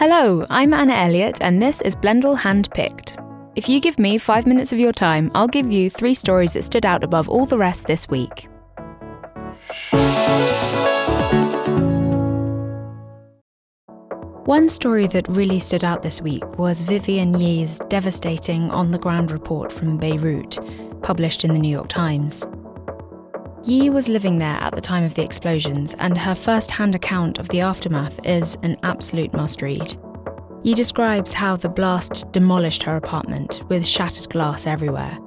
Hello, I'm Anna Elliott, and this is Blendle Handpicked. If you give me five minutes of your time, I'll give you three stories that stood out above all the rest this week. One story that really stood out this week was Vivian Yee's devastating on the ground report from Beirut, published in the New York Times. Yee was living there at the time of the explosions, and her first hand account of the aftermath is an absolute must read. Yee describes how the blast demolished her apartment, with shattered glass everywhere,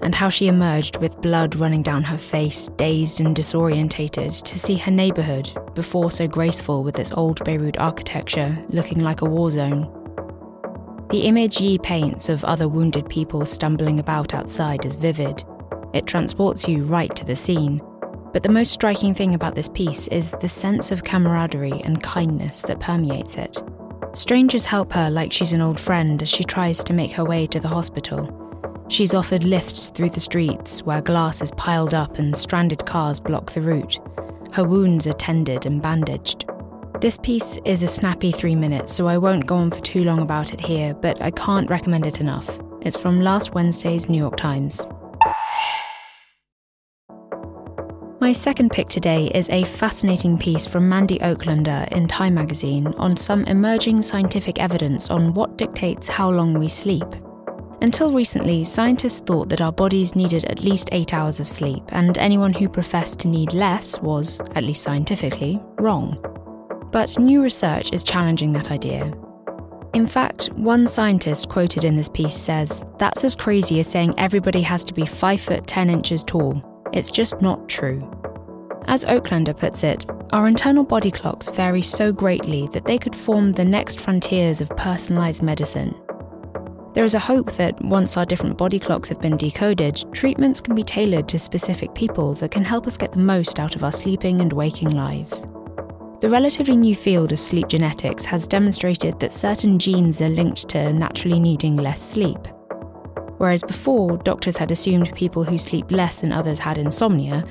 and how she emerged with blood running down her face, dazed and disorientated, to see her neighbourhood, before so graceful with its old Beirut architecture, looking like a war zone. The image Yee paints of other wounded people stumbling about outside is vivid it transports you right to the scene. But the most striking thing about this piece is the sense of camaraderie and kindness that permeates it. Strangers help her like she's an old friend as she tries to make her way to the hospital. She's offered lifts through the streets where glass is piled up and stranded cars block the route. Her wounds are tended and bandaged. This piece is a snappy three minutes, so I won't go on for too long about it here, but I can't recommend it enough. It's from last Wednesday's New York Times. My second pick today is a fascinating piece from Mandy Oaklander in Time magazine on some emerging scientific evidence on what dictates how long we sleep. Until recently, scientists thought that our bodies needed at least eight hours of sleep, and anyone who professed to need less was, at least scientifically, wrong. But new research is challenging that idea. In fact, one scientist quoted in this piece says, That's as crazy as saying everybody has to be 5 foot 10 inches tall. It's just not true. As Oaklander puts it, our internal body clocks vary so greatly that they could form the next frontiers of personalised medicine. There is a hope that once our different body clocks have been decoded, treatments can be tailored to specific people that can help us get the most out of our sleeping and waking lives. The relatively new field of sleep genetics has demonstrated that certain genes are linked to naturally needing less sleep. Whereas before, doctors had assumed people who sleep less than others had insomnia,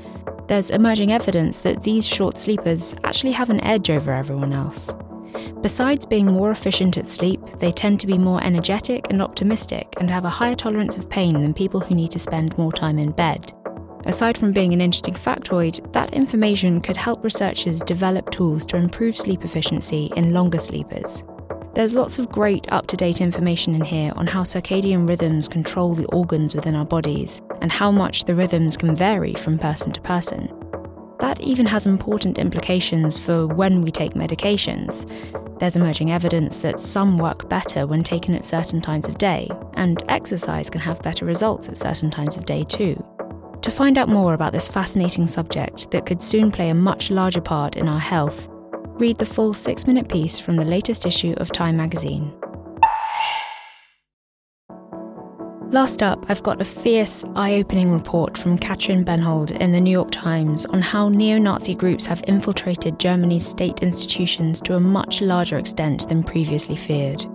there's emerging evidence that these short sleepers actually have an edge over everyone else. Besides being more efficient at sleep, they tend to be more energetic and optimistic and have a higher tolerance of pain than people who need to spend more time in bed. Aside from being an interesting factoid, that information could help researchers develop tools to improve sleep efficiency in longer sleepers. There's lots of great up to date information in here on how circadian rhythms control the organs within our bodies and how much the rhythms can vary from person to person. That even has important implications for when we take medications. There's emerging evidence that some work better when taken at certain times of day, and exercise can have better results at certain times of day too. To find out more about this fascinating subject that could soon play a much larger part in our health, read the full six minute piece from the latest issue of Time magazine. Last up, I've got a fierce, eye opening report from Katrin Bennhold in the New York Times on how neo Nazi groups have infiltrated Germany's state institutions to a much larger extent than previously feared.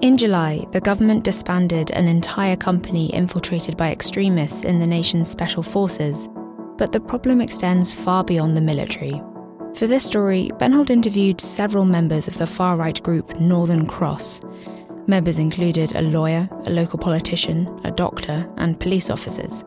In July, the government disbanded an entire company infiltrated by extremists in the nation's special forces, but the problem extends far beyond the military. For this story, Bennhold interviewed several members of the far right group Northern Cross. Members included a lawyer, a local politician, a doctor, and police officers.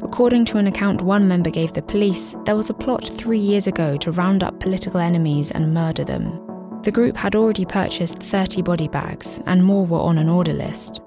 According to an account one member gave the police, there was a plot three years ago to round up political enemies and murder them. The group had already purchased 30 body bags, and more were on an order list.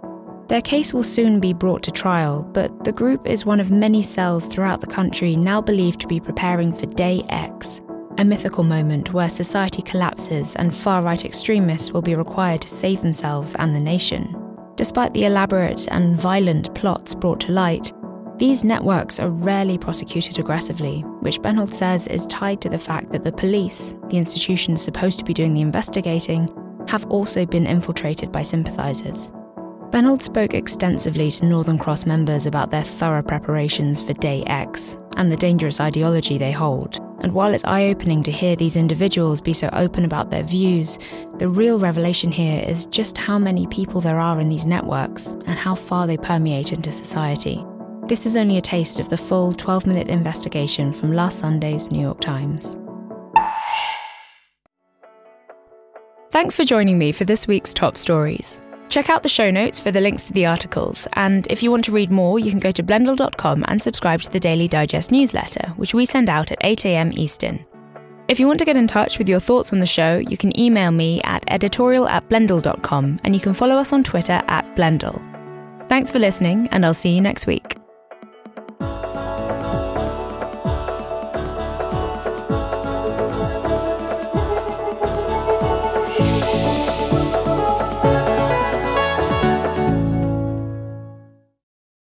Their case will soon be brought to trial, but the group is one of many cells throughout the country now believed to be preparing for Day X, a mythical moment where society collapses and far right extremists will be required to save themselves and the nation. Despite the elaborate and violent plots brought to light, these networks are rarely prosecuted aggressively, which Bennhold says is tied to the fact that the police, the institutions supposed to be doing the investigating, have also been infiltrated by sympathisers. Bennhold spoke extensively to Northern Cross members about their thorough preparations for Day X and the dangerous ideology they hold. And while it's eye opening to hear these individuals be so open about their views, the real revelation here is just how many people there are in these networks and how far they permeate into society. This is only a taste of the full 12 minute investigation from last Sunday's New York Times. Thanks for joining me for this week's top stories. Check out the show notes for the links to the articles, and if you want to read more, you can go to blendle.com and subscribe to the Daily Digest newsletter, which we send out at 8am Eastern. If you want to get in touch with your thoughts on the show, you can email me at editorial at blendle.com and you can follow us on Twitter at blendle. Thanks for listening, and I'll see you next week.